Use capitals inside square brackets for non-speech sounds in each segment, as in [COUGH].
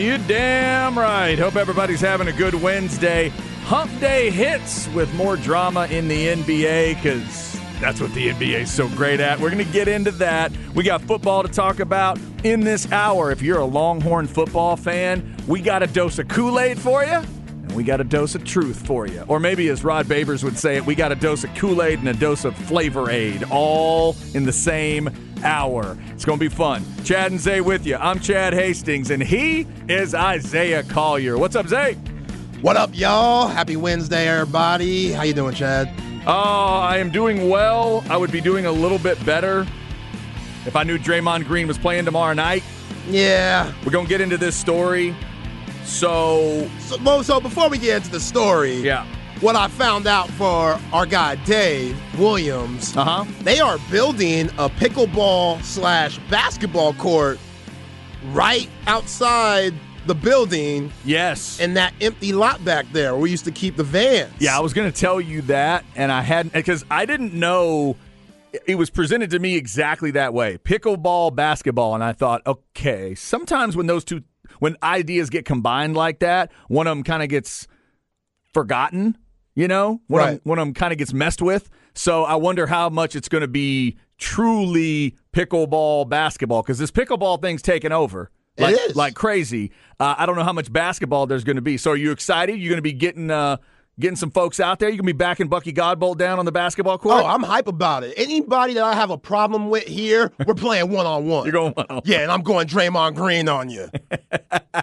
You damn right. Hope everybody's having a good Wednesday. Hump Day hits with more drama in the NBA because that's what the NBA is so great at. We're going to get into that. We got football to talk about in this hour. If you're a Longhorn football fan, we got a dose of Kool Aid for you. And we got a dose of truth for you. Or maybe, as Rod Babers would say it, we got a dose of Kool Aid and a dose of Flavor Aid, all in the same hour. It's going to be fun. Chad and Zay with you. I'm Chad Hastings, and he is Isaiah Collier. What's up, Zay? What up, y'all? Happy Wednesday, everybody. How you doing, Chad? Oh, I am doing well. I would be doing a little bit better if I knew Draymond Green was playing tomorrow night. Yeah. We're going to get into this story. So, So, well, so before we get into the story, yeah. What I found out for our guy Dave Williams, Uh huh. they are building a pickleball slash basketball court right outside the building Yes. in that empty lot back there where we used to keep the vans. Yeah, I was going to tell you that, and I hadn't because I didn't know it was presented to me exactly that way pickleball, basketball. And I thought, okay, sometimes when those two, when ideas get combined like that, one of them kind of gets forgotten, you know, when Right. one of them kind of gets messed with. So I wonder how much it's going to be truly pickleball, basketball, because this pickleball thing's taken over. Like, is. like crazy. Uh, I don't know how much basketball there's going to be. So are you excited? You're going to be getting uh, getting some folks out there. You to be backing Bucky Godbolt down on the basketball court. Oh, I'm hype about it. Anybody that I have a problem with here, we're playing one on one. You're going one on. Yeah, and I'm going Draymond Green on you. [LAUGHS] but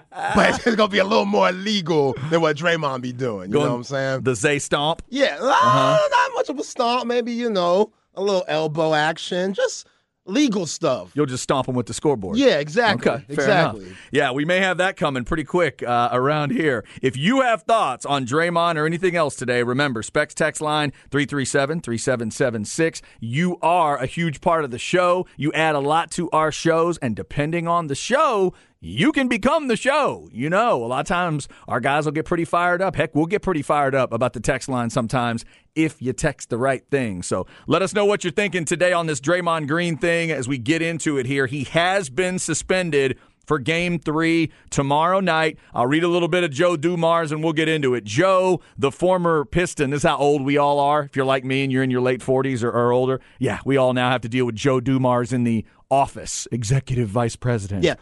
it's gonna be a little more legal than what Draymond be doing. You Going know what I'm saying? The Zay stomp. yeah, Uh-huh. uh, not much of a stomp. Maybe you know a little elbow action, just legal stuff. You'll just stomp him with the scoreboard. Yeah, exactly. Okay, exactly. enough. Yeah, we may have that coming pretty quick uh, around here. If you have thoughts on Draymond or anything else today, remember, Specs text line 337-3776. You are a huge part of the show. You add a lot to our shows, and depending on the show, you can become the show. You know, a lot of times our guys will get pretty fired up. Heck, we'll get pretty fired up about the text line sometimes if you text the right thing. So let us know what you're thinking today on this Draymond Green thing as we get into it here. He has been suspended for game three tomorrow night. I'll read a little bit of Joe Dumars and we'll get into it. Joe, the former Piston, this is how old we all are. If you're like me and you're in your late 40s or, or older, yeah, we all now have to deal with Joe Dumars in the office, executive vice president. Yeah.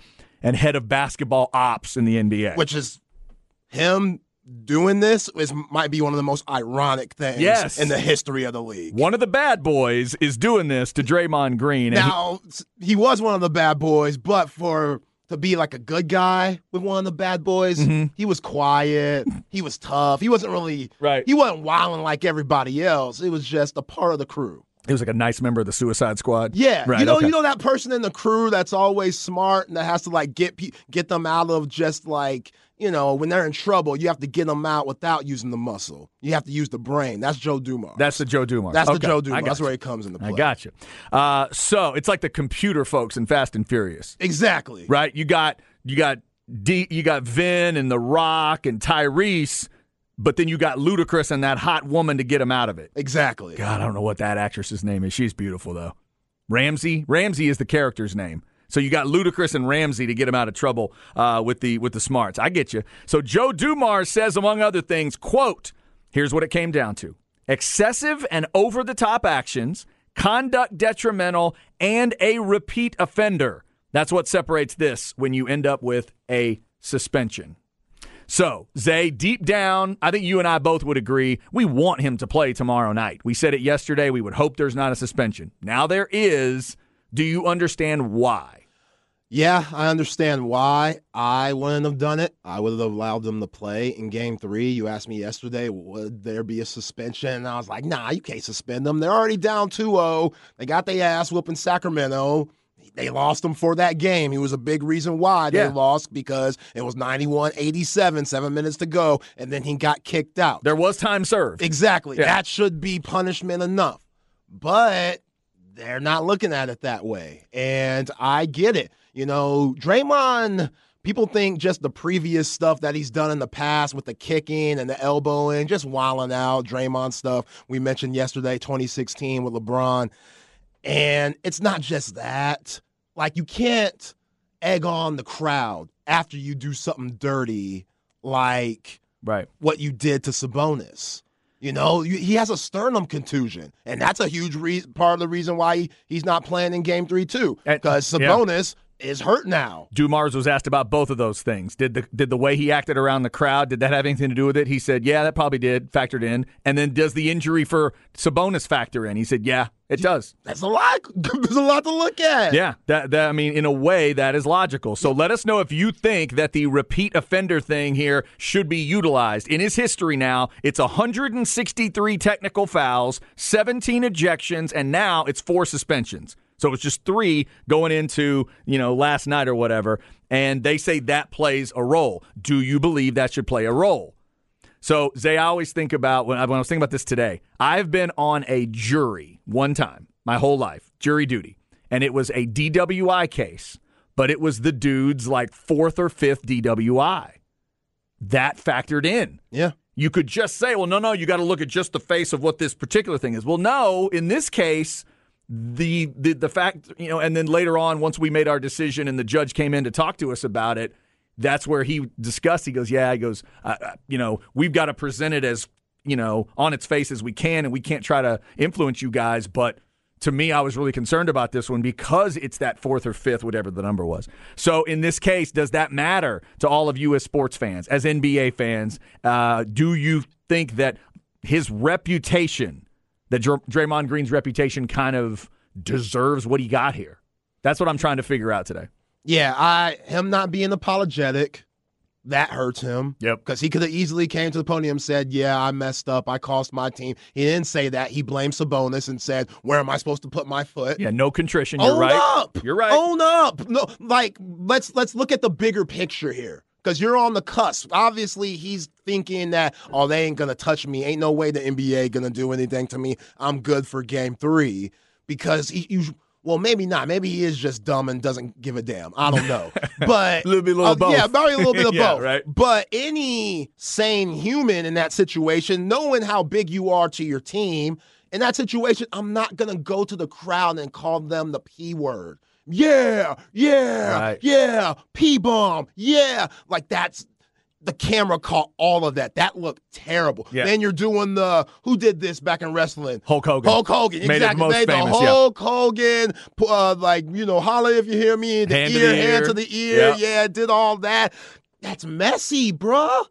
And head of basketball ops in the NBA. Which is him doing this is might be one of the most ironic things Yes. in the history of the league. One of the bad boys is doing this to Draymond Green. He- Now s- he was one of the bad boys, but for to be like a good guy with one of the bad boys, Mm-hmm. he was quiet. He was tough. He wasn't really Right. He wasn't wilding like everybody else. It was just a part of the crew. He was like a nice member of the Suicide Squad. Yeah, Right, you know, okay. you know that person in the crew that's always smart and that has to like get pe- get them out of just like you know when they're in trouble. You have to get them out without using the muscle. You have to use the brain. That's Joe Dumars. That's the Joe Dumars. that's Okay, the Joe Dumars. That's where he comes into play. I got you. Uh, so it's like the computer folks in Fast and Furious, exactly. right? You got you got D, you got Vin and The Rock and Tyrese, but then you got Ludacris and that hot woman to get him out of it. Exactly. God, I don't know what that actress's name is. She's beautiful though. Ramsey. Ramsey is the character's name. So you got Ludacris and Ramsey to get him out of trouble uh, with the with the smarts. I get you. So Joe Dumars says, among other things, quote: "Here's what it came down to: excessive and over the top actions, conduct detrimental, and a repeat offender. That's what separates this when you end up with a suspension." So, Zay, deep down, I think you and I both would agree we want him to play tomorrow night. We said it yesterday. We would hope there's not a suspension. Now there is. Do you understand why? Yeah, I understand why. I wouldn't have done it. I would have allowed them to play in game three. You asked me yesterday, would there be a suspension? And I was like, nah, you can't suspend them. They're already down 2 0. They got their ass whooping Sacramento. They lost him for that game. He was a big reason why they Yeah. lost because it was 91 87, seven minutes to go, and then he got kicked out. There was time served. Exactly. Yeah. That should be punishment enough. But they're not looking at it that way. And I get it. You know, Draymond, people think just the previous stuff that he's done in the past with the kicking and the elbowing, just wilding out, Draymond stuff we mentioned yesterday, 2016 with LeBron. And it's not just that. Like, you can't egg on the crowd after you do something dirty like Right. what you did to Sabonis. You know, you, he has a sternum contusion, and that's a huge re- part of the reason why he, he's not playing in Game Three too. Because yeah. Is hurt now. Dumars was asked about both of those things. Did the did the way he acted around the crowd did that have anything to do with it? He said, "Yeah, that probably did, factored in." And then does the injury for Sabonis factor in? He said, "Yeah, it does." That's a lot. [LAUGHS] There's a lot to look at. Yeah, that, that I mean, in a way, that is logical. So let us know if you think that the repeat offender thing here should be utilized. In his history now, it's 163 technical fouls, 17 ejections, and now it's four suspensions. So it's just three going into you know last night or whatever, and they say that plays a role. Do you believe that should play a role? So, Zay, I always think about when I, when I was thinking about this today. I've been on a jury one time my whole life, jury duty, and it was a DWI case, but it was the dude's like fourth or fifth DWI. That factored in. Yeah. You could just say, well, no, no, you got to look at just the face of what this particular thing is. Well, no, in this case, the, the the fact, you know, and then later on, once we made our decision and the judge came in to talk to us about it, that's where he discussed. He goes, yeah, he goes, you know, we've got to present it as you know on its face as we can, and we can't try to influence you guys, but. To me, I was really concerned about this one because it's that fourth or fifth, whatever the number was. So, in this case, does that matter to all of you as sports fans, as NBA fans? Uh, do you think that his reputation, that Dr- Draymond Green's reputation, kind of deserves what he got here? That's what I'm trying to figure out today. Yeah, I him not being apologetic, that hurts him. Yep. Because he could have easily came to the podium said, Yeah, I messed up. I cost my team. He didn't say that. He blamed Sabonis and said, Where am I supposed to put my foot? Yeah, no contrition. You're Own right. up. You're right. Own up. No, like let's let's look at the bigger picture here. Because you're on the cusp. Obviously, he's thinking that, oh, they ain't gonna touch me. Ain't no way the NBA gonna do anything to me. I'm good for game three. Because he, you well, maybe not. Maybe he is just dumb and doesn't give a damn. I don't know. [LAUGHS] But A little bit, little uh, both. Yeah, probably a little bit of [LAUGHS] Yeah, both. right. But any sane human in that situation, knowing how big you are to your team, in that situation, I'm not gonna go to the crowd and call them the P word. Yeah, yeah, Right. yeah, P bomb, yeah. Like that's the camera caught all of that. That looked terrible. Yeah. Then you're doing the who did this back in wrestling? Hulk Hogan. Hulk Hogan, Made it exactly. most Made the famous, yeah. Hulk Hogan, uh, like you know, holla if you hear me, the Hand to ear, the hand to the ear, Yeah. yeah, did all that. That's messy, bruh.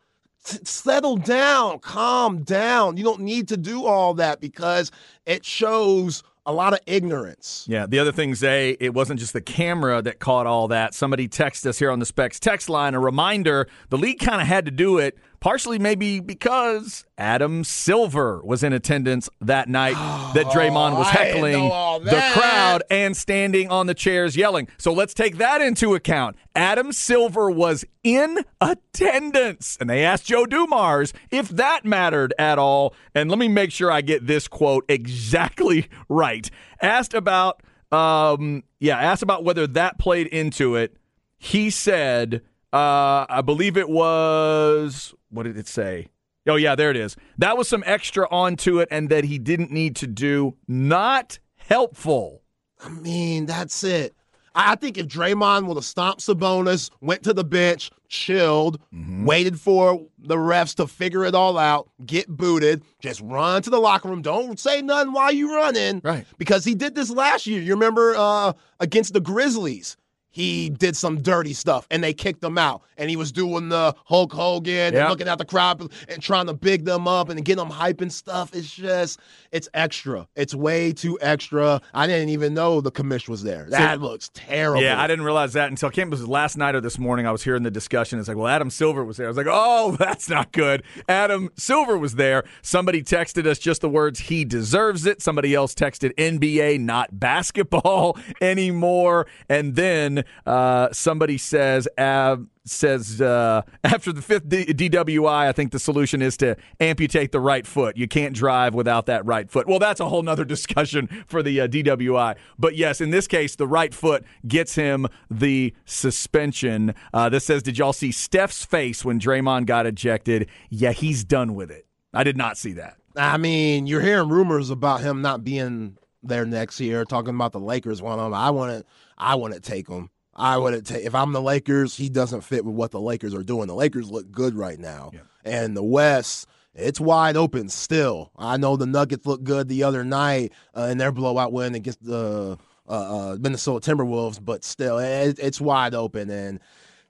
Settle down, calm down. You don't need to do all that because it shows a lot of ignorance. Yeah, the other thing, Zay, it wasn't just the camera that caught all that. Somebody texted us here on the Specs text line a reminder the league kind of had to do it, partially maybe because Adam Silver was in attendance that night that [GASPS] Draymond was heckling the crowd and standing on the chairs yelling. So let's take that into account. Adam Silver was in attendance, and they asked Joe Dumars if that mattered at all. And let me make sure I get this quote exactly [LAUGHS] right. Asked about, um, yeah, asked about whether that played into it. He said, uh, I believe it was, what did it say? Oh, yeah, there it is. That was some extra onto it, and that he didn't need to do. Not helpful. I mean, that's it. I think if Draymond would have stomped Sabonis, went to the bench, chilled, Mm-hmm. waited for the refs to figure it all out, get booted, just run to the locker room. Don't say nothing while you running. Right. Because he did this last year. You remember uh, against the Grizzlies? He did some dirty stuff and they kicked him out. And he was doing the Hulk Hogan Yeah. and looking at the crowd and trying to big them up and get them hype and stuff. It's just, it's extra. It's way too extra. I didn't even know the commish was there. That looks terrible. Yeah, I didn't realize that until I can't. It was last night or this morning. I was hearing the discussion. It's like, well, Adam Silver was there. I was like, oh, [LAUGHS] that's not good. Adam Silver was there. Somebody texted us just the words "he deserves it." Somebody else texted "NBA, not basketball [LAUGHS] anymore." And then uh, somebody says. Uh, Says uh, [LAUGHS] after the fifth DWI, I think the solution is to amputate the right foot. You can't drive without that right foot. Well, that's a whole nother [LAUGHS] discussion for the uh, DWI. But yes, in this case, the right foot gets him the suspension. Uh, this says, did y'all see Steph's face when Draymond got ejected? Yeah, he's done with it. I did not see that. I mean, you're hearing rumors about him not being there next year, talking about the Lakers want him. I want to, I want to take him. I would take if I'm the Lakers, he doesn't fit with what the Lakers are doing. The Lakers look good right now. Yeah. And the West, it's wide open still. I know the Nuggets looked good the other night uh, in their blowout win against the uh, uh, Minnesota Timberwolves, but still, it, it's wide open. And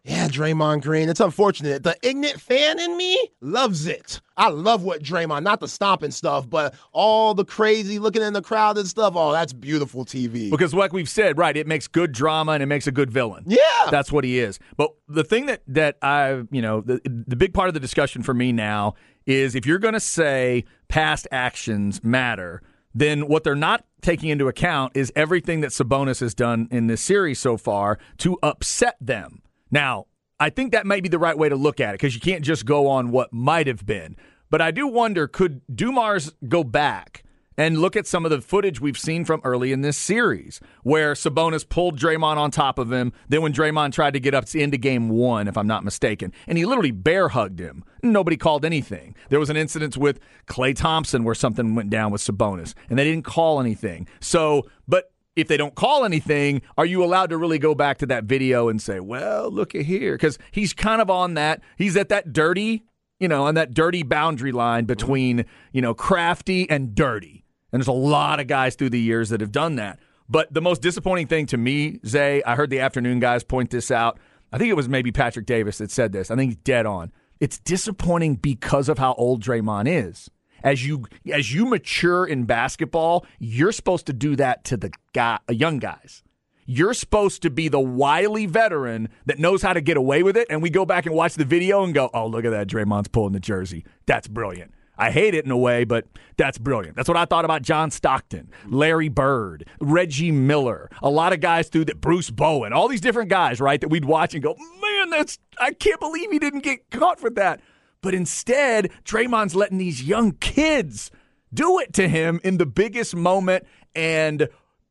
yeah, Draymond Green. It's unfortunate. The ignorant fan in me loves it. I love what Draymond, not the stomping stuff, but all the crazy looking in the crowd and stuff. Oh, that's beautiful TV. Because, like we've said, right, it makes good drama and it makes a good villain. Yeah. That's what he is. But the thing that, that I, you know, the, the big part of the discussion for me now is if you're going to say past actions matter, then what they're not taking into account is everything that Sabonis has done in this series so far to upset them. Now, I think that might be the right way to look at it because you can't just go on what might have been. But I do wonder could Dumars go back and look at some of the footage we've seen from early in this series where Sabonis pulled Draymond on top of him. Then when Draymond tried to get up into game one, if I'm not mistaken, and he literally bear hugged him. Nobody called anything. There was an incident with Klay Thompson where something went down with Sabonis and they didn't call anything. So, but if they don't call anything, are you allowed to really go back to that video and say, well, look at here? Because he's kind of on that. He's at that dirty, you know, on that dirty boundary line between, you know, crafty and dirty. And there's a lot of guys through the years that have done that. But the most disappointing thing to me, Zay, I heard the afternoon guys point this out. I think it was maybe Patrick Davis that said this. I think he's dead on. It's disappointing because of how old Draymond is as you as you mature in basketball, you're supposed to do that to the guy, uh, young guys. You're supposed to be the wily veteran that knows how to get away with it. And we go back and watch the video and go, "Oh, look at that! Draymond's pulling the jersey. That's brilliant." I hate it in a way, but that's brilliant. That's what I thought about John Stockton, Larry Bird, Reggie Miller, a lot of guys through that, Bruce Bowen, all these different guys, right, that we'd watch and go, man, that's I can't believe he didn't get caught for that. But instead, Draymond's letting these young kids do it to him in the biggest moment. And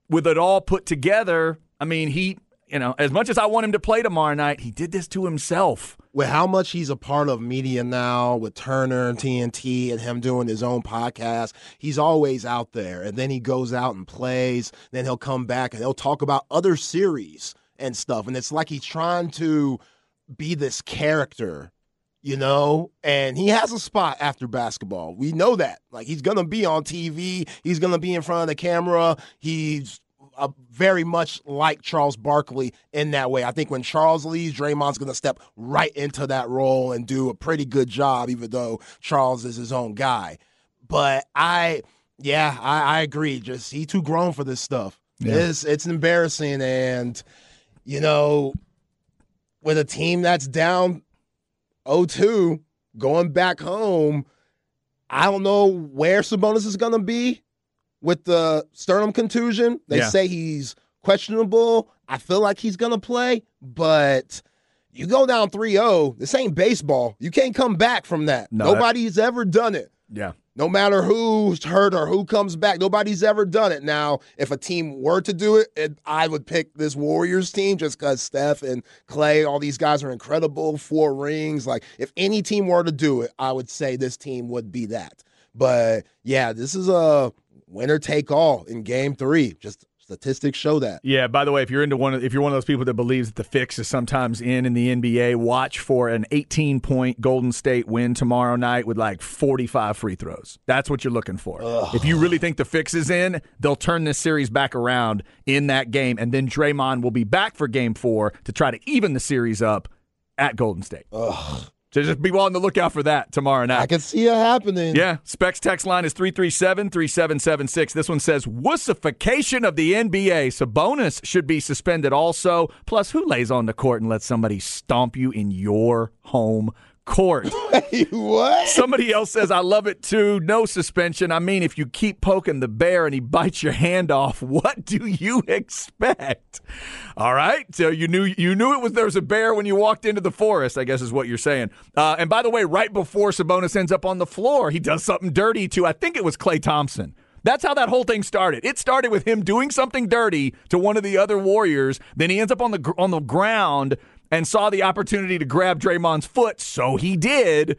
with it all put together, I mean, he, you know, as much as I want him to play tomorrow night, he did this to himself. With how much he's a part of media now, with Turner and TNT and him doing his own podcast, he's always out there. And then he goes out and plays. Then he'll come back and he'll talk about other series and stuff. And it's like he's trying to be this character you know, and he has a spot after basketball. We know that. Like he's gonna be on TV. He's gonna be in front of the camera. He's uh, very much like Charles Barkley in that way. I think when Charles leaves, Draymond's going to step right into that role and do a pretty good job, even though Charles is his own guy. But I, yeah, I, I agree. Just he too grown for this stuff. Yeah. It's it's embarrassing, and you know, with a team that's down 0-2 going back home. I don't know where Sabonis is going to be with the sternum contusion. They yeah. say he's questionable. I feel like he's going to play, but you go down 3-0, this ain't baseball. You can't come back from that. No, Nobody's that... ever done it. Yeah no matter who's hurt or who comes back, nobody's ever done it. Now, if a team were to do it, it I would pick this Warriors team just because Steph and Klay, all these guys are incredible, four rings. Like, if any team were to do it, I would say this team would be that. But yeah, this is a winner take all in game three. Just Statistics show that. Yeah. By the way, if you're into one, of, if you're one of those people that believes that the fix is sometimes in in the NBA, watch for an 18 point Golden State win tomorrow night with like 45 free throws. That's what you're looking for. Ugh. If you really think the fix is in, they'll turn this series back around in that game, and then Draymond will be back for Game Four to try to even the series up at Golden State. Ugh. So just be on the lookout for that tomorrow night. I can see it happening. Yeah. Specs text line is 337 3776. This one says wussification of the NBA. Sabonis should be suspended also. Plus, who lays on the court and lets somebody stomp you in your home court. [LAUGHS] Wait, what? Somebody else says, I love it too. No suspension. I mean, if you keep poking the bear and he bites your hand off, [LAUGHS] what do you expect? All right. So you knew you knew it was there was a bear when you walked into the forest, I guess is what you're saying. Uh, and by the way, right before Sabonis ends up on the floor, he does something dirty to, I think it was Klay Thompson. That's how that whole thing started. It started with him doing something dirty to one of the other Warriors. Then he ends up on the on the ground and saw the opportunity to grab Draymond's foot, so he did.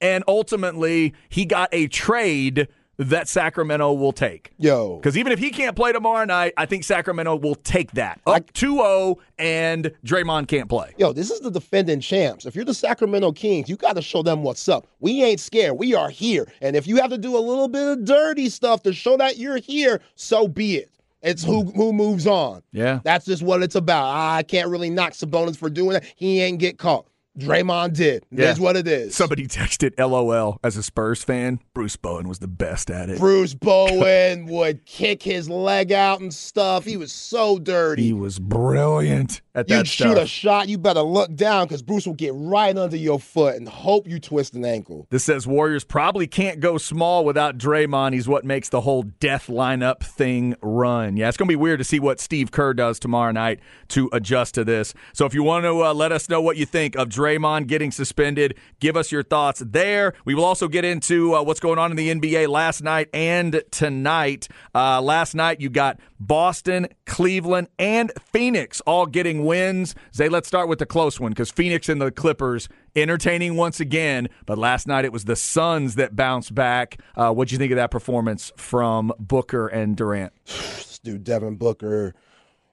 And ultimately, he got a trade that Sacramento will take. Yo. Because even if he can't play tomorrow night, I think Sacramento will take that. Up 2 0 and Draymond can't play. Yo, this is the defending champs. If you're the Sacramento Kings, you got to show them what's up. We ain't scared. We are here. And if you have to do a little bit of dirty stuff to show that you're here, so be it. It's who who moves on. Yeah. That's just what it's about. I can't really knock Sabonis for doing that. He ain't get caught. Draymond did. Yeah. That's what it is. Somebody texted LOL as a Spurs fan. Bruce Bowen was the best at it. Bruce [LAUGHS] Bowen would kick his leg out and stuff. He was so dirty. He was brilliant at that You'd shoot stuff. a shot, you better look down because Bruce will get right under your foot and hope you twist an ankle. This says Warriors probably can't go small without Draymond. He's what makes the whole death lineup thing run. Yeah, it's going to be weird to see what Steve Kerr does tomorrow night to adjust to this. So if you want to uh, let us know what you think of Draymond getting suspended, give us your thoughts there. We will also get into uh, what's going on in the NBA last night and tonight. Uh, last night, you got Boston, Cleveland, and Phoenix all getting wins. Zay, let's start with the close one because Phoenix and the Clippers entertaining once again. But last night it was the Suns that bounced back. Uh, what'd you think of that performance from Booker and Durant? Dude, Devin Booker,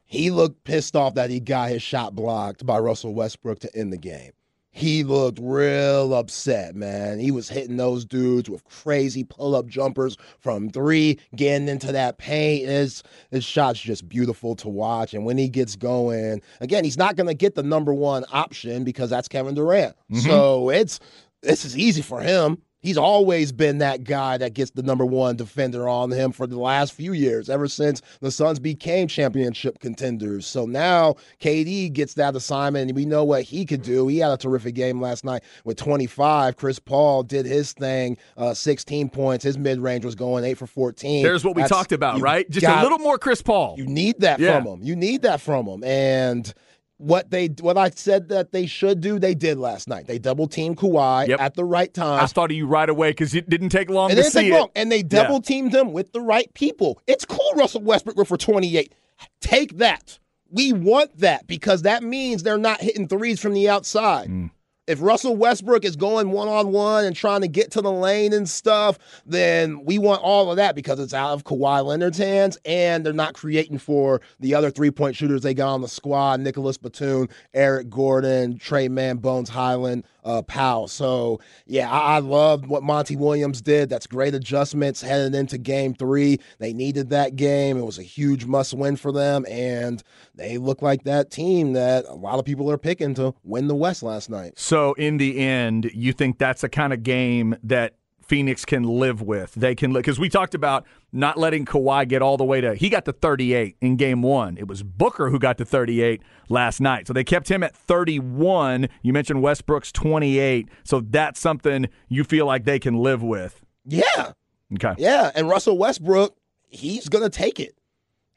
he looked pissed off that he got his shot blocked by Russell Westbrook to end the game. He looked real upset, man. He was hitting those dudes with crazy pull up jumpers from three, getting into that paint. His, his shot's just beautiful to watch. And when he gets going, again, he's not going to get the number one option because that's Kevin Durant. Mm-hmm. So it's this is easy for him. He's always been that guy that gets the number one defender on him for the last few years, ever since the Suns became championship contenders. So now KD gets that assignment, and we know what he could do. He had a terrific game last night with 25. Chris Paul did his thing, uh, 16 points. His mid range was going eight for 14. There's what we That's- talked about, right? Just got- a little more Chris Paul. you need that Yeah. from him. You need that from him. And what they what I said that they should do, they did last night. They double teamed Kawhi Yep. at the right time. I thought of you right away because it didn't take long they see take it. long, and they double teamed him with the right people. It's cool. Russell Westbrook went for twenty eight. Take that. We want that because that means they're not hitting threes from the outside. Mm. If Russell Westbrook is going one on one and trying to get to the lane and stuff, then we want all of that because it's out of Kawhi Leonard's hands and they're not creating for the other three point shooters they got on the squad. Nicolas Batum, Eric Gordon, Trey Man, Bones Hyland, uh, Powell. So, yeah, I, I love what Monty Williams did. That's great adjustments heading into game three. They needed that game. It was a huge must win for them. And they look like that team that a lot of people are picking to win the West last night. So in the end, you think that's the kind of game that Phoenix can live with? They can because we talked about not letting Kawhi get all the way to. He got to 38 in Game One. It was Booker who got to 38 last night. So they kept him at 31. You mentioned Westbrook's 28. So that's something you feel like they can live with. Yeah. Okay. Yeah. And Russell Westbrook, he's going to take it.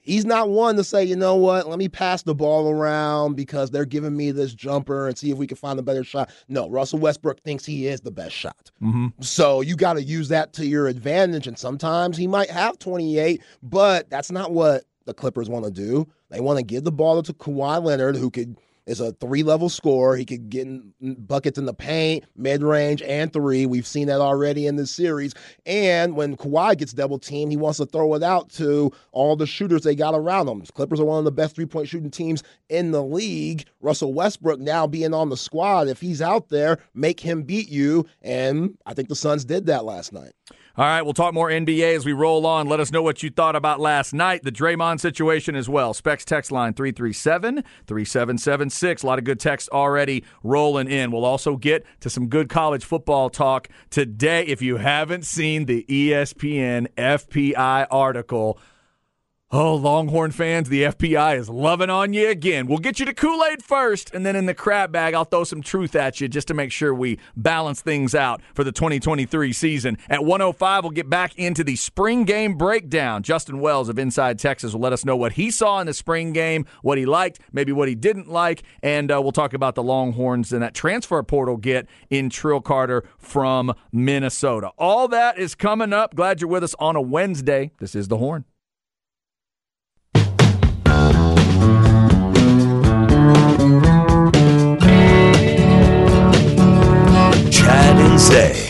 He's not one to say, you know what, let me pass the ball around because they're giving me this jumper and see if we can find a better shot. No, Russell Westbrook thinks he is the best shot. Mm-hmm. So you got to use that to your advantage. And sometimes he might have 28, but that's not what the Clippers want to do. They want to give the ball to Kawhi Leonard, who could is a three level scorer. He could get in buckets in the paint, mid range, and three. We've seen that already in this series. And when Kawhi gets double teamed, he wants to throw it out to all the shooters they got around him. Clippers are one of the best three point shooting teams in the league. Russell Westbrook now being on the squad, if he's out there, make him beat you. And I think the Suns did that last night. All right, we'll talk more NBA as we roll on. Let us know what you thought about last night, the Draymond situation as well. Specs text line 337 3776. A lot of good texts already rolling in. We'll also get to some good college football talk today. If you haven't seen the ESPN FPI article, Oh, Longhorn fans, the FPI is loving on you again. We'll get you to Kool Aid first, and then in the crap bag, I'll throw some truth at you just to make sure we balance things out for the 2023 season. At 105, we'll get back into the spring game breakdown. Justin Wells of Inside Texas will let us know what he saw in the spring game, what he liked, maybe what he didn't like, and uh, we'll talk about the Longhorns and that transfer portal get in Trill Carter from Minnesota. All that is coming up. Glad you're with us on a Wednesday. This is The Horn. Chad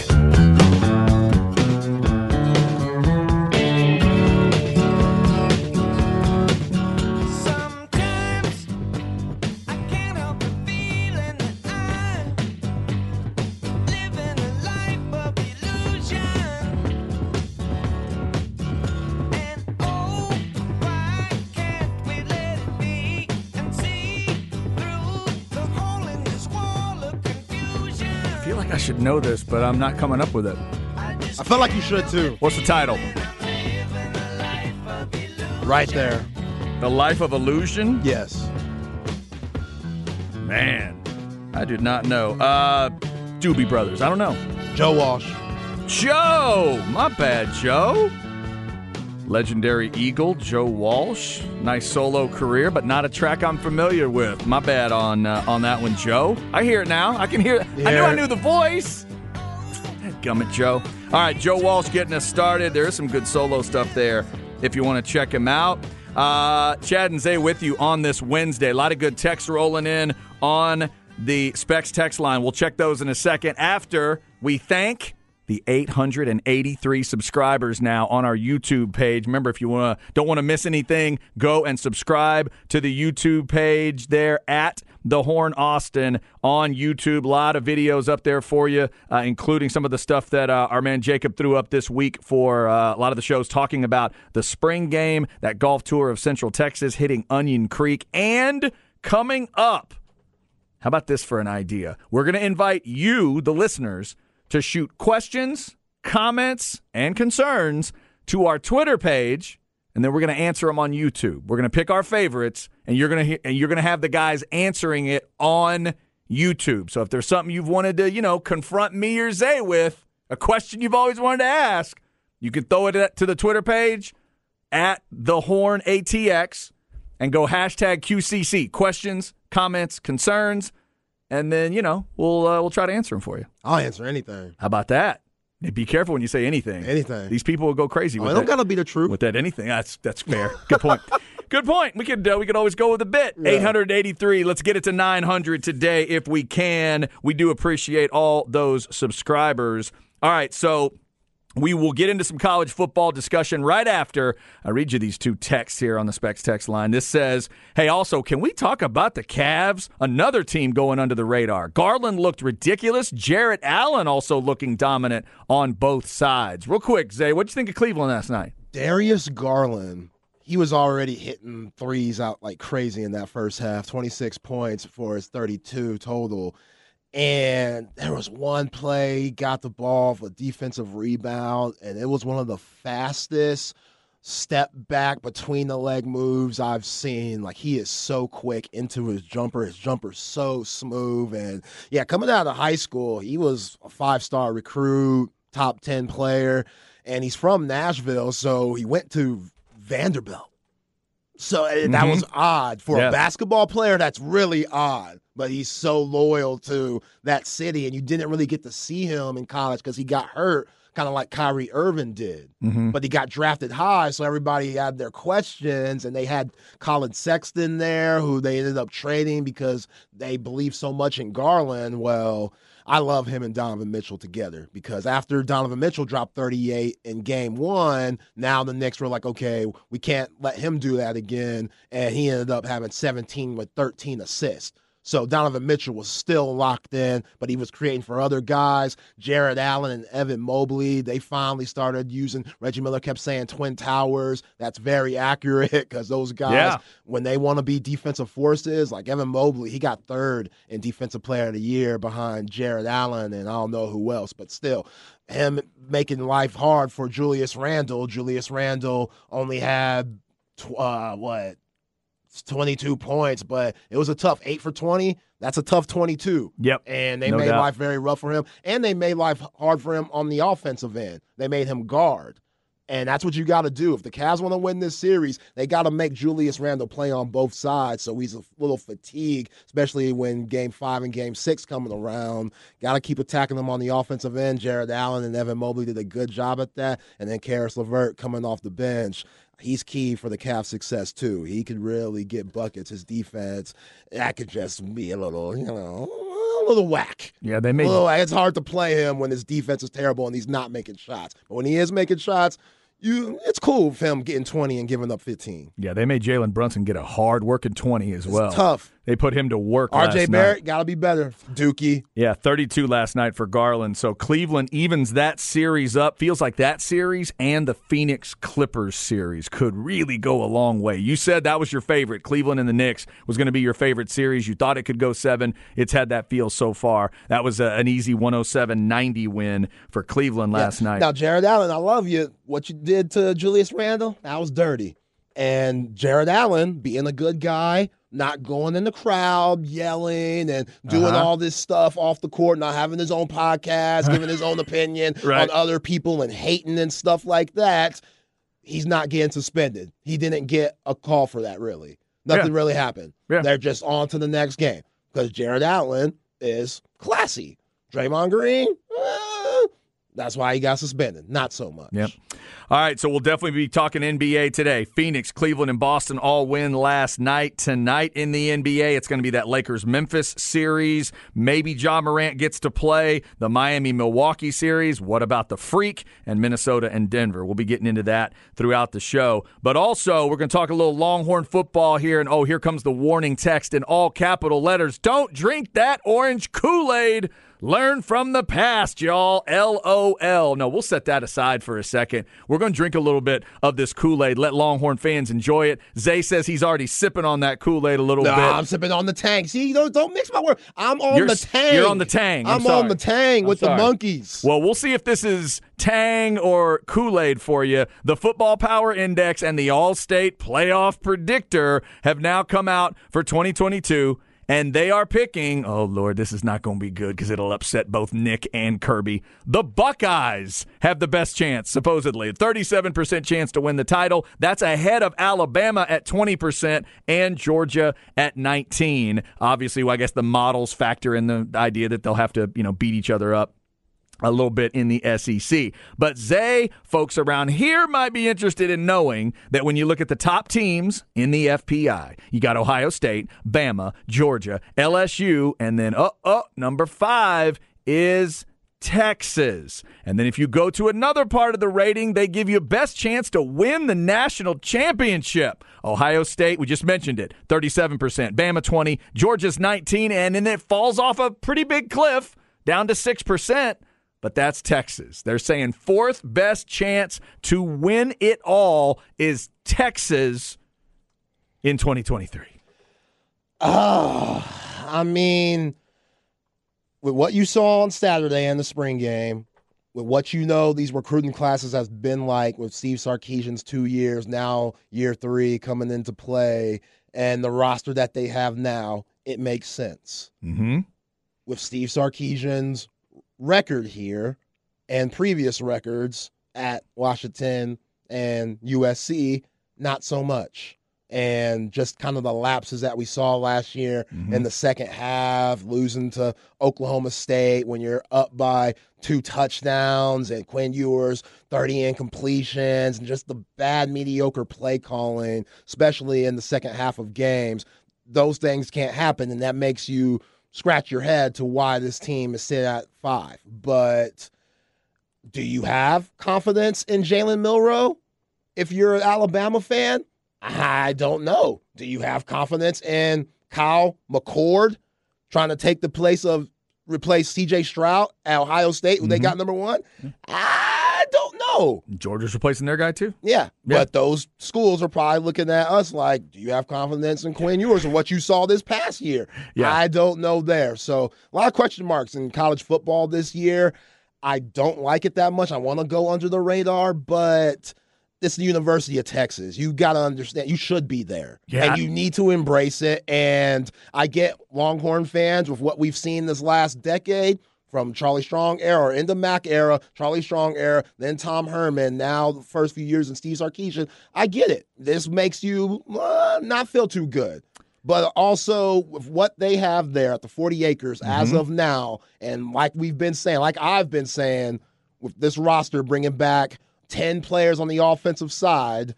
should know this, but I'm not coming up with it. I feel like you should too. What's the title? Right there. The Life of Illusion? Yes. Man, I did not know. Uh, Doobie Brothers. I don't know. Joe Walsh. Joe! My bad, Joe. Legendary Eagle, Joe Walsh. Nice solo career, but not a track I'm familiar with. My bad on uh, on that one, Joe. I hear it now. I can hear it. I knew I knew the voice. [LAUGHS] Gummit Joe. All right, Joe Walsh getting us started. There is some good solo stuff there if you want to check him out. Uh, Chad and Zay with you on this Wednesday. A lot of good texts rolling in on the Specs text line. We'll check those in a second after we thank the 883 subscribers now on our YouTube page. Remember, if you wanna, don't want to miss anything, go and subscribe to the YouTube page there at the Horn Austin on YouTube. A lot of videos up there for you, uh, including some of the stuff that uh, our man Jacob threw up this week for uh, a lot of the shows talking about the spring game, that golf tour of Central Texas hitting Onion Creek, and coming up. How about this for an idea? We're going to invite you, the listeners, to shoot questions, comments, and concerns to our Twitter page, and then we're going to answer them on YouTube. We're going to pick our favorites, and you're going to and you're going to have the guys answering it on YouTube. So if there's something you've wanted to, you know, confront me or Zay with, a question you've always wanted to ask, you can throw it to the Twitter page at the Horn ATX and go hashtag QCC questions, comments, concerns and then you know we'll uh, we'll try to answer them for you. I'll answer anything. How about that? Be careful when you say anything. Anything. These people will go crazy. Oh, with it don't that, gotta be the truth. with that anything. That's that's fair. Good point. [LAUGHS] Good point. We could uh, we could always go with a bit. Eight hundred eighty three. Let's get it to nine hundred today if we can. We do appreciate all those subscribers. All right, so we will get into some college football discussion right after I read you these two texts here on the Specs text line. This says, Hey, also, can we talk about the Cavs? Another team going under the radar. Garland looked ridiculous. Jarrett Allen also looking dominant on both sides. Real quick, Zay, what'd you think of Cleveland last night? Darius Garland, he was already hitting threes out like crazy in that first half 26 points for his 32 total. And there was one play, he got the ball for a defensive rebound, and it was one of the fastest step back between the leg moves I've seen. Like he is so quick into his jumper. His jumper's so smooth. And yeah, coming out of high school, he was a five star recruit, top 10 player, and he's from Nashville. So he went to Vanderbilt. So uh, that was odd for Yeah. a basketball player. That's really odd. But he's so loyal to that city, and you didn't really get to see him in college because he got hurt, kind of like Kyrie Irving did. Mm-hmm. But he got drafted high, so everybody had their questions, and they had Collin Sexton there, who they ended up trading because they believe so much in Garland. Well, I love him and Donovan Mitchell together because after Donovan Mitchell dropped 38 in game one, now the Knicks were like, okay, we can't let him do that again. And he ended up having 17 with 13 assists. So Donovan Mitchell was still locked in, but he was creating for other guys. Jarrett Allen and Evan Mobley, they finally started using. Reggie Miller kept saying Twin Towers. That's very [LAUGHS] accurate because those guys, Yeah. when they want to be defensive forces, like Evan Mobley, he got third in Defensive Player of the Year behind Jarrett Allen and I don't know who else, but still, him making life hard for Julius Randle. Julius Randle only had uh, what 22 points, but it was a tough eight for 20. That's a tough 22. Yep. And they No made doubt. life very rough for him. And they made life hard for him on the offensive end. They made him guard. And that's what you got to do. If the Cavs want to win this series, they got to make Julius Randle play on both sides. So he's a little fatigued, especially when game five and game six coming around. Got to keep attacking them on the offensive end. Jarrett Allen and Evan Mobley did a good job at that. And then Caris LeVert coming off the bench. He's key for the Cavs' success too. He can really get buckets. His defense, that could just be a little, you know, a little whack. Yeah, they made Well, it's hard to play him when his defense is terrible and he's not making shots. But when he is making shots, you it's cool for him getting 20 and giving up 15. Yeah, they made Jalen Brunson get a hard working 20 as well. tough. They put him to work. RJ Barrett got to be better. Dookie. Yeah, 32 last night for Garland. So Cleveland evens that series up. Feels like that series and the Phoenix Clippers series could really go a long way. You said that was your favorite. Cleveland and the Knicks was going to be your favorite series. You thought it could go seven. It's had that feel so far. That was a, an easy 107 90 win for Cleveland last yeah. night. Now, Jarrett Allen, I love you. What you did to Julius Randle, that was dirty. And Jarrett Allen, being a good guy, not going in the crowd, yelling and doing uh-huh. all this stuff off the court, not having his own podcast, [LAUGHS] giving his own opinion right. on other people and hating and stuff like that. He's not getting suspended. He didn't get a call for that, really. Nothing yeah. really happened. Yeah. They're just on to the next game because Jarrett Allen is classy. Draymond Green, that's why he got suspended. Not so much. Yep. All right, so we'll definitely be talking NBA today. Phoenix, Cleveland, and Boston all win last night. Tonight in the NBA, it's going to be that Lakers Memphis series. Maybe Ja Morant gets to play the Miami Milwaukee series. What about the Freak and Minnesota and Denver? We'll be getting into that throughout the show. But also, we're going to talk a little Longhorn football here. And oh, here comes the warning text in all capital letters Don't drink that orange Kool Aid. Learn from the past, y'all. LOL. No, we'll set that aside for a second. We're going to drink a little bit of this Kool Aid. Let Longhorn fans enjoy it. Zay says he's already sipping on that Kool Aid a little no, bit. I'm sipping on the tang. See, don't, don't mix my word. I'm on you're, the tang. You're on the tang. I'm, I'm on the tang with the monkeys. Well, we'll see if this is tang or Kool Aid for you. The Football Power Index and the Allstate Playoff Predictor have now come out for 2022 and they are picking. Oh Lord, this is not going to be good because it'll upset both Nick and Kirby. The Buckeyes have the best chance, supposedly, thirty-seven percent chance to win the title. That's ahead of Alabama at twenty percent and Georgia at nineteen. Obviously, well, I guess the models factor in the idea that they'll have to, you know, beat each other up a little bit in the SEC. But Zay, folks around here might be interested in knowing that when you look at the top teams in the FPI, you got Ohio State, Bama, Georgia, LSU, and then, oh, oh, number five is Texas. And then if you go to another part of the rating, they give you best chance to win the national championship. Ohio State, we just mentioned it, 37%, Bama 20, Georgia's 19, and then it falls off a pretty big cliff down to 6% but that's Texas. They're saying fourth best chance to win it all is Texas in 2023. Oh, I mean, with what you saw on Saturday in the spring game, with what you know these recruiting classes has been like with Steve Sarkisian's two years, now year three coming into play, and the roster that they have now, it makes sense. Mm-hmm. With Steve Sarkisian's record here and previous records at Washington and USC, not so much. And just kind of the lapses that we saw last year mm-hmm. in the second half, losing to Oklahoma State when you're up by two touchdowns and Quinn Ewers 30 incompletions and just the bad, mediocre play calling, especially in the second half of games. Those things can't happen, and that makes you scratch your head to why this team is sit at five. But do you have confidence in Jalen Milroe? If you're an Alabama fan, I don't know. Do you have confidence in Kyle McCord trying to take the place of replace CJ Stroud at Ohio State, who mm-hmm. they got number one? I don't. Georgia's replacing their guy too. Yeah, yeah, but those schools are probably looking at us like, do you have confidence in Quinn Ewers or what you saw this past year? Yeah, I don't know there. So a lot of question marks in college football this year. I don't like it that much. I want to go under the radar, but this is the University of Texas. You got to understand, you should be there. Yeah. And you need to embrace it. And I get Longhorn fans with what we've seen this last decade from Charlie Strong era or in the Mack era, Charlie Strong era, then Tom Herman, now the first few years in Steve Sarkisian. I get it. This makes you uh, not feel too good. But also with what they have there at the 40 acres mm-hmm. as of now, and like we've been saying, like I've been saying, with this roster bringing back 10 players on the offensive side,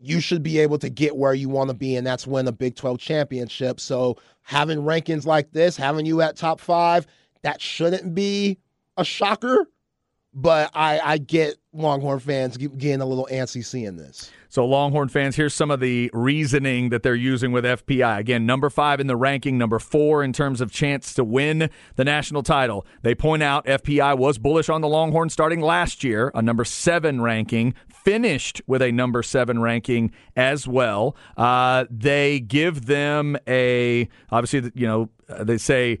you should be able to get where you want to be, and that's win a Big 12 championship. So having rankings like this, having you at top five, that shouldn't be a shocker. But I, I get Longhorn fans getting a little antsy seeing this. So, Longhorn fans, here's some of the reasoning that they're using with FPI. Again, number five in the ranking, number four in terms of chance to win the national title. They point out FPI was bullish on the Longhorn starting last year, a number seven ranking, finished with a number seven ranking as well. Uh, they give them a, obviously, you know, they say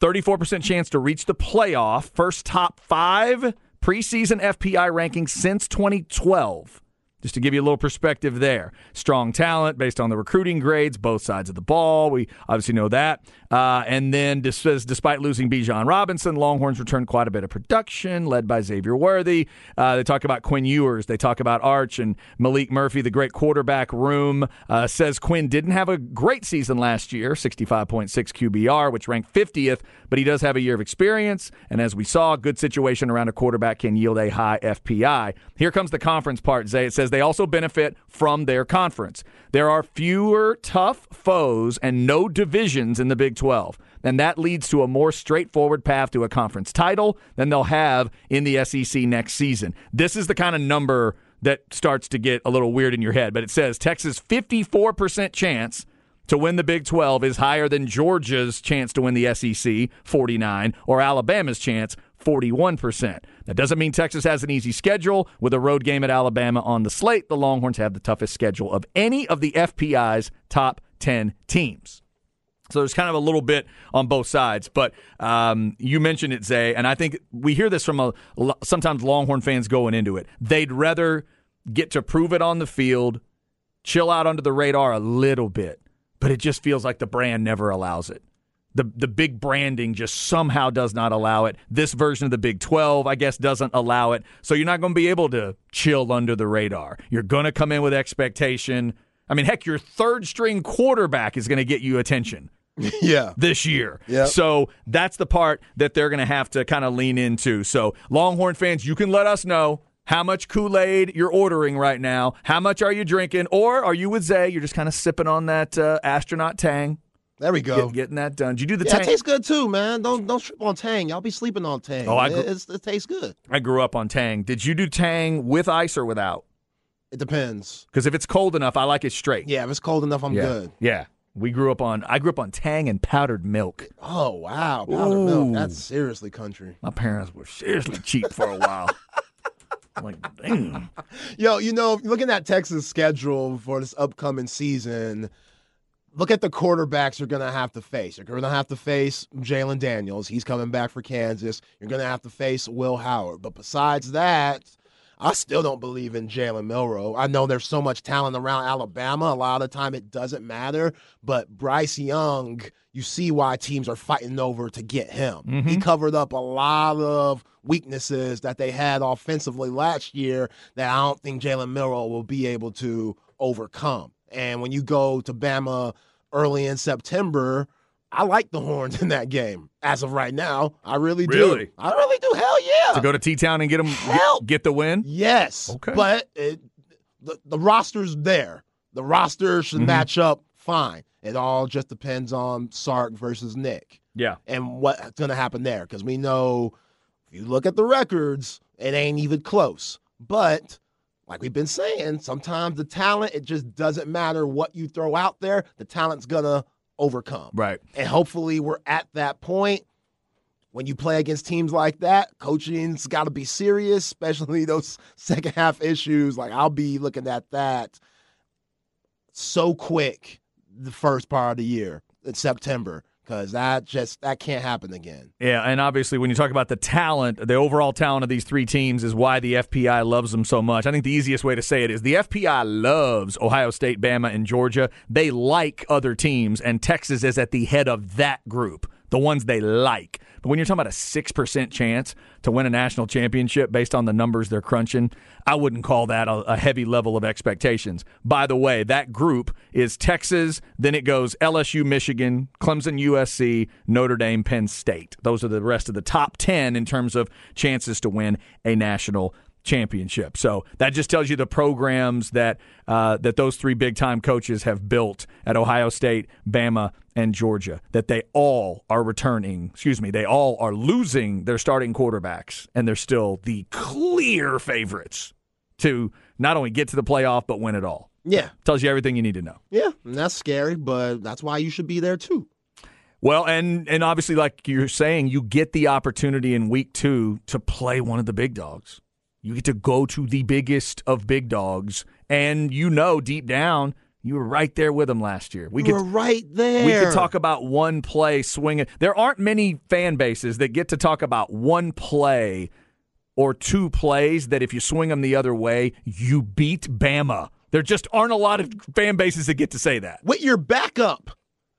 34% chance to reach the playoff, first top five preseason FPI ranking since 2012. Just to give you a little perspective there. Strong talent based on the recruiting grades, both sides of the ball. We obviously know that. Uh, and then, despite losing Bijan Robinson, Longhorns returned quite a bit of production, led by Xavier Worthy. Uh, they talk about Quinn Ewers. They talk about Arch and Maalik Murphy, the great quarterback room. Uh, says Quinn didn't have a great season last year, 65.6 QBR, which ranked 50th, but he does have a year of experience. And as we saw, a good situation around a quarterback can yield a high FPI. Here comes the conference part, Zay. It says they also benefit from their conference. There are fewer tough foes and no divisions in the Big 12. And that leads to a more straightforward path to a conference title than they'll have in the SEC next season. This is the kind of number that starts to get a little weird in your head, but it says Texas 54% chance to win the Big 12 is higher than Georgia's chance to win the SEC, 49, or Alabama's chance, 41%. That doesn't mean Texas has an easy schedule. With a road game at Alabama on the slate, the Longhorns have the toughest schedule of any of the FPI's top 10 teams. So there's kind of a little bit on both sides, but um, you mentioned it, Zay, and I think we hear this from a sometimes Longhorn fans going into it. They'd rather get to prove it on the field, chill out under the radar a little bit, but it just feels like the brand never allows it. The, the big branding just somehow does not allow it. This version of the Big 12, I guess, doesn't allow it. So you're not going to be able to chill under the radar. You're going to come in with expectation. I mean, heck, your third string quarterback is going to get you attention. [LAUGHS] yeah. This year. Yeah. So that's the part that they're going to have to kind of lean into. So, Longhorn fans, you can let us know how much Kool Aid you're ordering right now. How much are you drinking? Or are you with Zay? You're just kind of sipping on that uh, astronaut tang. There we go. Get, getting that done. Did you do the yeah, Tang? It tastes good too, man. Don't don't trip on Tang. Y'all be sleeping on Tang. Oh, I grew, it, it tastes good. I grew up on Tang. Did you do Tang with ice or without? It depends. Because if it's cold enough, I like it straight. Yeah, if it's cold enough, I'm yeah. good. Yeah. We grew up on. I grew up on Tang and powdered milk. Oh wow, powdered Ooh. milk. That's seriously country. My parents were seriously cheap for a while. [LAUGHS] like, damn. Yo, you know, looking at Texas' schedule for this upcoming season look at the quarterbacks you're going to have to face. You're going to have to face Jalon Daniels. He's coming back for Kansas. You're going to have to face Will Howard. But besides that, I still don't believe in Jalen Milroe. I know there's so much talent around Alabama. A lot of the time it doesn't matter. But Bryce Young, you see why teams are fighting over to get him. Mm-hmm. He covered up a lot of weaknesses that they had offensively last year that I don't think Jalen Milroe will be able to overcome. And when you go to Bama early in September, I like the horns in that game as of right now. I really do. Really? I really do. Hell yeah. To go to T Town and get them Hell, get, the win? Yes. Okay. But it, the, the roster's there. The roster should mm-hmm. match up fine. It all just depends on Sark versus Nick. Yeah. And what's going to happen there. Because we know if you look at the records, it ain't even close. But like we've been saying, sometimes the talent, it just doesn't matter what you throw out there, the talent's gonna overcome. Right. And hopefully we're at that point. When you play against teams like that, coaching's got to be serious, especially those [LAUGHS] second half issues. Like I'll be looking at that so quick the first part of the year in September because that just that can't happen again. Yeah, and obviously when you talk about the talent, the overall talent of these three teams is why the FPI loves them so much. I think the easiest way to say it is the FPI loves Ohio State, Bama, and Georgia. They like other teams, and Texas is at the head of that group, the ones they like. But when you're talking about a 6% chance to win a national championship based on the numbers they're crunching, I wouldn't call that a, a, heavy level of expectations. By the way, that group is Texas, then it goes LSU, Michigan, Clemson, USC, Notre Dame, Penn State. Those are the rest of the top 10 in terms of chances to win a national championship. So that just tells you the programs that uh, that those three big time coaches have built at Ohio State, Bama, and Georgia. That they all are returning. Excuse me, they all are losing their starting quarterbacks, and they're still the clear favorites to not only get to the playoff but win it all. Yeah, tells you everything you need to know. Yeah, and that's scary, but that's why you should be there too. Well, and and obviously, like you're saying, you get the opportunity in week two to play one of the big dogs. You get to go to the biggest of big dogs, and you know deep down you were right there with them last year. We were right there. We could talk about one play swinging. There aren't many fan bases that get to talk about one play or two plays that if you swing them the other way, you beat Bama. There just aren't a lot of fan bases that get to say that. With your backup.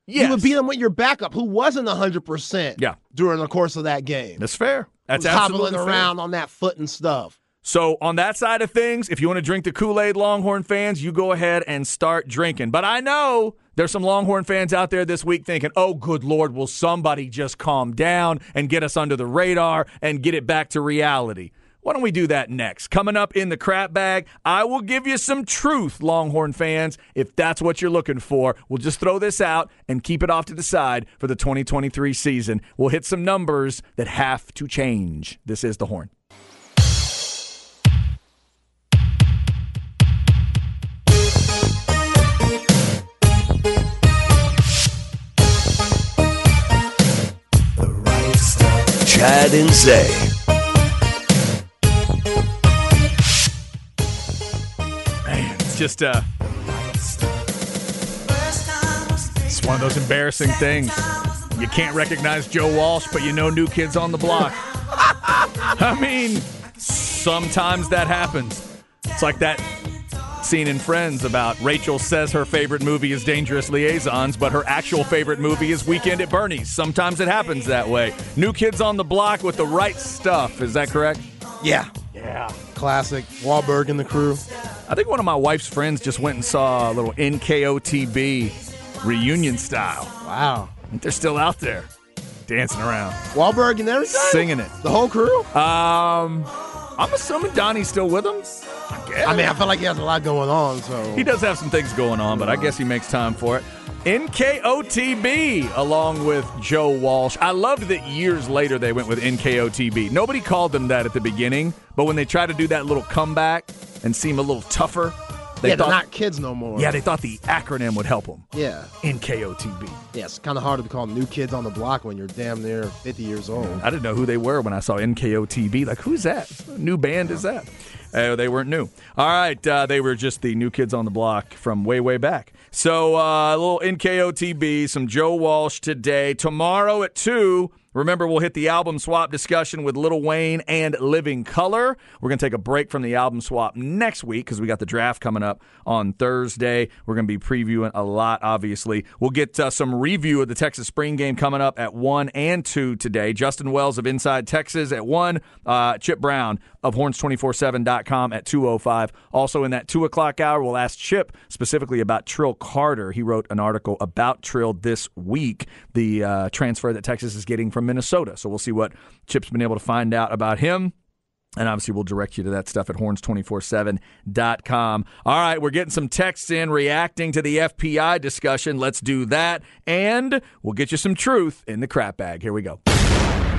Yes. You would beat them with your backup, who wasn't 100% yeah. during the course of that game. That's fair. That's absolutely hobbling around on that foot and stuff. So, on that side of things, if you want to drink the Kool Aid, Longhorn fans, you go ahead and start drinking. But I know there's some Longhorn fans out there this week thinking, oh, good Lord, will somebody just calm down and get us under the radar and get it back to reality? Why don't we do that next? Coming up in the crap bag, I will give you some truth, Longhorn fans, if that's what you're looking for. We'll just throw this out and keep it off to the side for the 2023 season. We'll hit some numbers that have to change. This is the horn. Chad and Zay. Man, it's just uh, it's one of those embarrassing things. You can't recognize Joe Walsh, but you know new kids on the block. [LAUGHS] I mean, sometimes that happens. It's like that scene in Friends about Rachel says her favorite movie is Dangerous Liaisons, but her actual favorite movie is Weekend at Bernie's. Sometimes it happens that way. New Kids on the Block with the right stuff. Is that correct? Yeah. Yeah. Classic. Wahlberg and the crew. I think one of my wife's friends just went and saw a little NKOTB reunion style. Wow. they're still out there dancing around. Wahlberg and everything? Singing it. The whole crew? Um, I'm assuming Donnie's still with him. I, I mean, I feel like he has a lot going on. So he does have some things going on, but I guess he makes time for it. NKOTB along with Joe Walsh. I loved that years later they went with NKOTB. Nobody called them that at the beginning, but when they tried to do that little comeback and seem a little tougher, they yeah, thought, they're not kids no more. Yeah, they thought the acronym would help them. Yeah. NKOTB. Yeah, it's kind of hard to call new kids on the block when you're damn near 50 years old. I didn't know who they were when I saw NKOTB. Like, who's that? new band is that? Uh, they weren't new. All right, uh, they were just the new kids on the block from way, way back. So uh, a little NKOTB, some Joe Walsh today. Tomorrow at 2, Remember, we'll hit the album swap discussion with Lil Wayne and Living Colour. We're going to take a break from the album swap next week because we got the draft coming up on Thursday. We're going to be previewing a lot, obviously. We'll get uh, some review of the Texas Spring game coming up at 1 and 2 today. Justin Wells of Inside Texas at 1. Uh, Chip Brown of horns247.com at 205. Also in that 2 o'clock hour, we'll ask Chip specifically about Trill Carter. He wrote an article about Trill this week, the uh, transfer that Texas is getting from Minnesota. So we'll see what Chip's been able to find out about him. And obviously, we'll direct you to that stuff at horns247.com. All right, we're getting some texts in reacting to the FPI discussion. Let's do that. And we'll get you some truth in the crap bag. Here we go.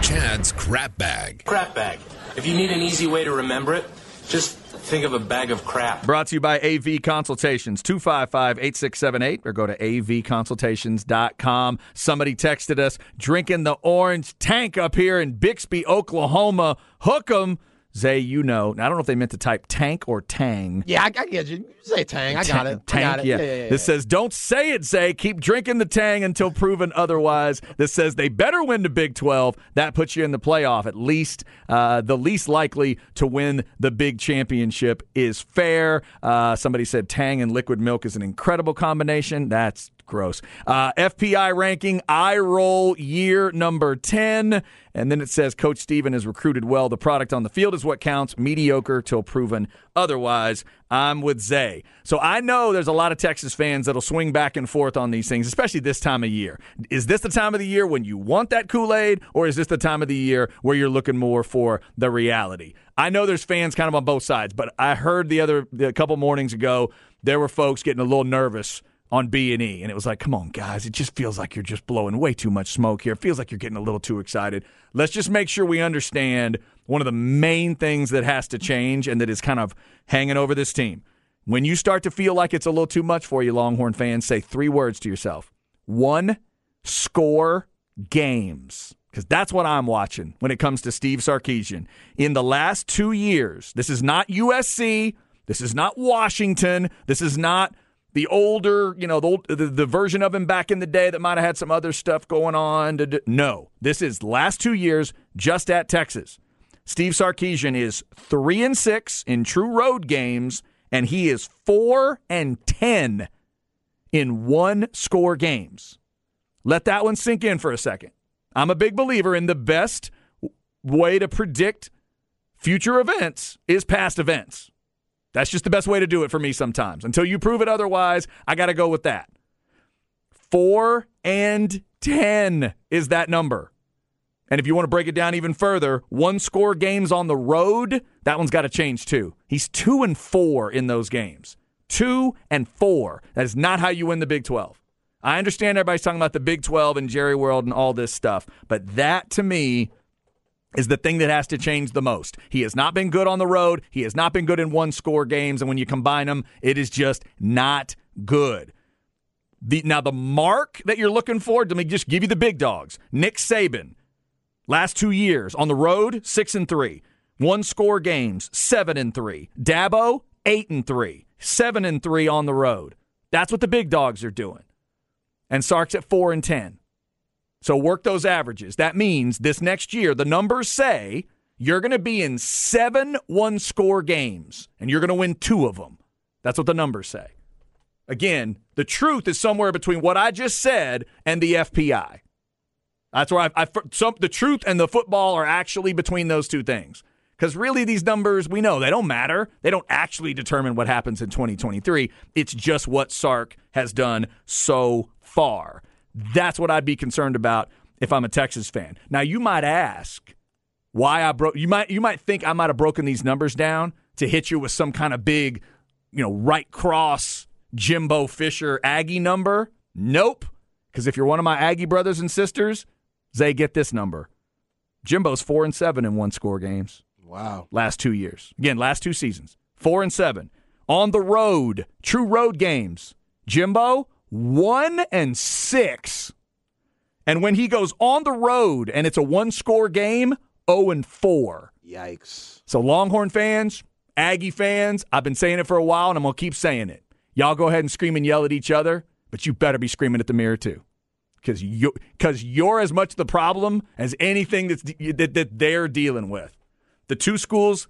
Chad's crap bag. Crap bag. If you need an easy way to remember it, just think of a bag of crap. Brought to you by AV Consultations, 255 8678, or go to avconsultations.com. Somebody texted us, drinking the orange tank up here in Bixby, Oklahoma. Hook 'em. Zay, you know. I don't know if they meant to type tank or tang. Yeah, I, I get you. you say tang. I got it. Tank, got it. Yeah. Yeah, yeah, yeah. This says, don't say it, Zay. Keep drinking the tang until proven otherwise. This says they better win the Big 12. That puts you in the playoff. At least uh, the least likely to win the big championship is fair. Uh, somebody said tang and liquid milk is an incredible combination. That's Gross. Uh, FPI ranking, I roll year number 10. And then it says Coach Steven is recruited well. The product on the field is what counts. Mediocre till proven otherwise. I'm with Zay. So I know there's a lot of Texas fans that'll swing back and forth on these things, especially this time of year. Is this the time of the year when you want that Kool Aid, or is this the time of the year where you're looking more for the reality? I know there's fans kind of on both sides, but I heard the other a couple mornings ago there were folks getting a little nervous on B and E, and it was like, come on, guys, it just feels like you're just blowing way too much smoke here. It feels like you're getting a little too excited. Let's just make sure we understand one of the main things that has to change and that is kind of hanging over this team. When you start to feel like it's a little too much for you, Longhorn fans, say three words to yourself: one, score games. Because that's what I'm watching when it comes to Steve Sarkisian. In the last two years, this is not USC. This is not Washington. This is not the older, you know, the, the, the version of him back in the day that might have had some other stuff going on. No, this is last two years just at Texas. Steve Sarkisian is three and six in true road games, and he is four and ten in one score games. Let that one sink in for a second. I'm a big believer in the best way to predict future events is past events. That's just the best way to do it for me sometimes. Until you prove it otherwise, I got to go with that. Four and 10 is that number. And if you want to break it down even further, one score games on the road, that one's got to change too. He's two and four in those games. Two and four. That is not how you win the Big 12. I understand everybody's talking about the Big 12 and Jerry World and all this stuff, but that to me is the thing that has to change the most. He has not been good on the road. He has not been good in one score games. And when you combine them, it is just not good. The, now, the mark that you're looking for, let me just give you the big dogs. Nick Saban, last two years on the road, six and three. One score games, seven and three. Dabo, eight and three. Seven and three on the road. That's what the big dogs are doing. And Sark's at four and ten. So work those averages. That means this next year, the numbers say you're going to be in seven one score games and you're going to win two of them. That's what the numbers say. Again, the truth is somewhere between what I just said and the FPI. That's where I, I some, the truth and the football are actually between those two things. Because really, these numbers, we know they don't matter. They don't actually determine what happens in 2023. It's just what Sark has done so far. That's what I'd be concerned about if I'm a Texas fan. Now you might ask why I broke you might you might think I might have broken these numbers down to hit you with some kind of big, you know, right cross Jimbo Fisher Aggie number. Nope. Because if you're one of my Aggie brothers and sisters, they get this number. Jimbo's four and seven in one score games. Wow. Last two years. Again, last two seasons. Four and seven. On the road, true road games. Jimbo, one and six. And when he goes on the road and it's a one score game, 0 and 4. Yikes. So, Longhorn fans, Aggie fans, I've been saying it for a while and I'm going to keep saying it. Y'all go ahead and scream and yell at each other, but you better be screaming at the mirror too. Because you, cause you're as much the problem as anything that's, that, that they're dealing with. The two schools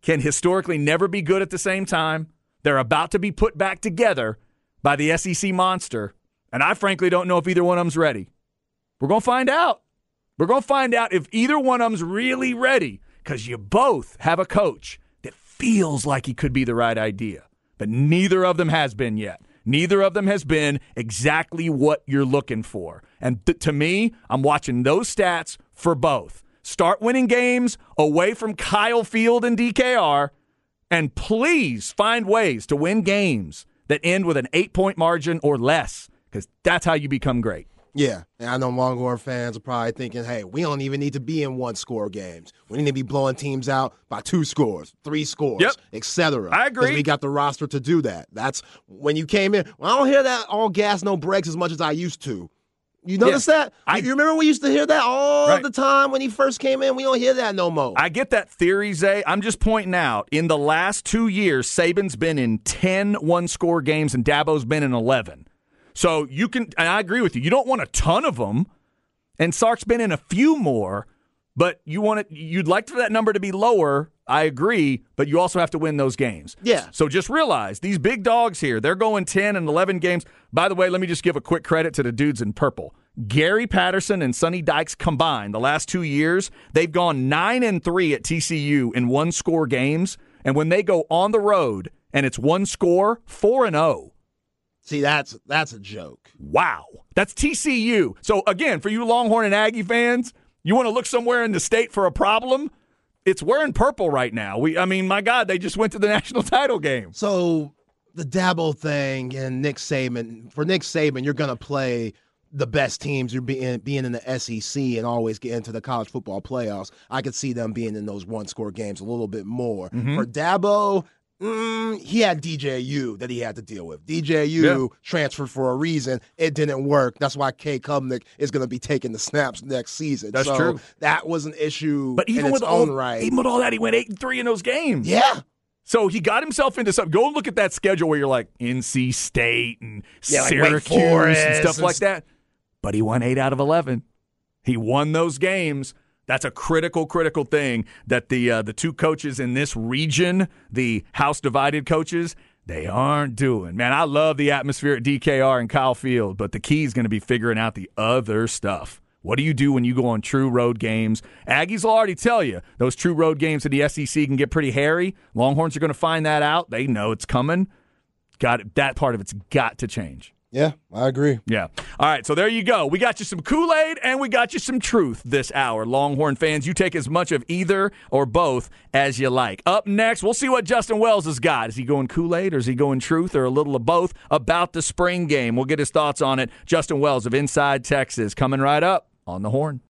can historically never be good at the same time. They're about to be put back together by the SEC monster, and I frankly don't know if either one of them's ready. We're going to find out. We're going to find out if either one of them's really ready because you both have a coach that feels like he could be the right idea, but neither of them has been yet. Neither of them has been exactly what you're looking for. And th- to me, I'm watching those stats for both. Start winning games away from Kyle Field and DKR, and please find ways to win games that end with an eight point margin or less, because that's how you become great. Yeah, and I know Longhorn fans are probably thinking, "Hey, we don't even need to be in one score games. We need to be blowing teams out by two scores, three scores, yep. etc." I agree. We got the roster to do that. That's when you came in. Well, I don't hear that all gas no breaks as much as I used to. You notice yeah. that? I, you remember we used to hear that all right. the time when he first came in? We don't hear that no more. I get that theory, Zay. I'm just pointing out in the last two years, Saban's been in 10 one score games and Dabo's been in 11. So you can, and I agree with you, you don't want a ton of them. And Sark's been in a few more, but you want it, you'd like for that number to be lower. I agree, but you also have to win those games. Yeah. So just realize these big dogs here, they're going 10 and 11 games. By the way, let me just give a quick credit to the dudes in purple. Gary Patterson and Sonny Dykes combined the last two years, they've gone 9 and 3 at TCU in one score games. And when they go on the road and it's one score, 4 and 0. See, that's that's a joke. Wow. That's TCU. So again, for you Longhorn and Aggie fans, you want to look somewhere in the state for a problem? It's wearing purple right now. We I mean, my God, they just went to the [LAUGHS] national title game. So the Dabo thing and Nick Saban for Nick Saban, you're gonna play the best teams. You're being being in the SEC and always get into the college football playoffs. I could see them being in those one score games a little bit more. Mm-hmm. For Dabo, mm, he had DJU that he had to deal with. DJU transferred for a reason. It didn't work. That's why Cade Klubnik is going to be taking the snaps next season. That's So true. That was an issue. But even in with all own right, even with all that, he went eight and three in those games. yeah. So he got himself into something. Go look at that schedule where you're like NC State and Yeah, like Syracuse and stuff and like that. But he won eight out of eleven. He won those games. That's a critical, critical thing that the uh, the two coaches in this region, the house divided coaches, they aren't doing. Man, I love the atmosphere at DKR and Kyle Field, but the key is going to be figuring out the other stuff. What do you do when you go on true road games? Aggies will already tell you those true road games in the SEC can get pretty hairy. Longhorns are going to find that out. They know it's coming. Got it. That part of it's got to change. Yeah, I agree. Yeah. All right. So there you go. We got you some Kool Aid and we got you some truth this hour. Longhorn fans, you take as much of either or both as you like. Up next, we'll see what Justin Wells has got. Is he going Kool Aid or is he going truth or a little of both about the spring game? We'll get his thoughts on it. Justin Wells of Inside Texas coming right up on the horn.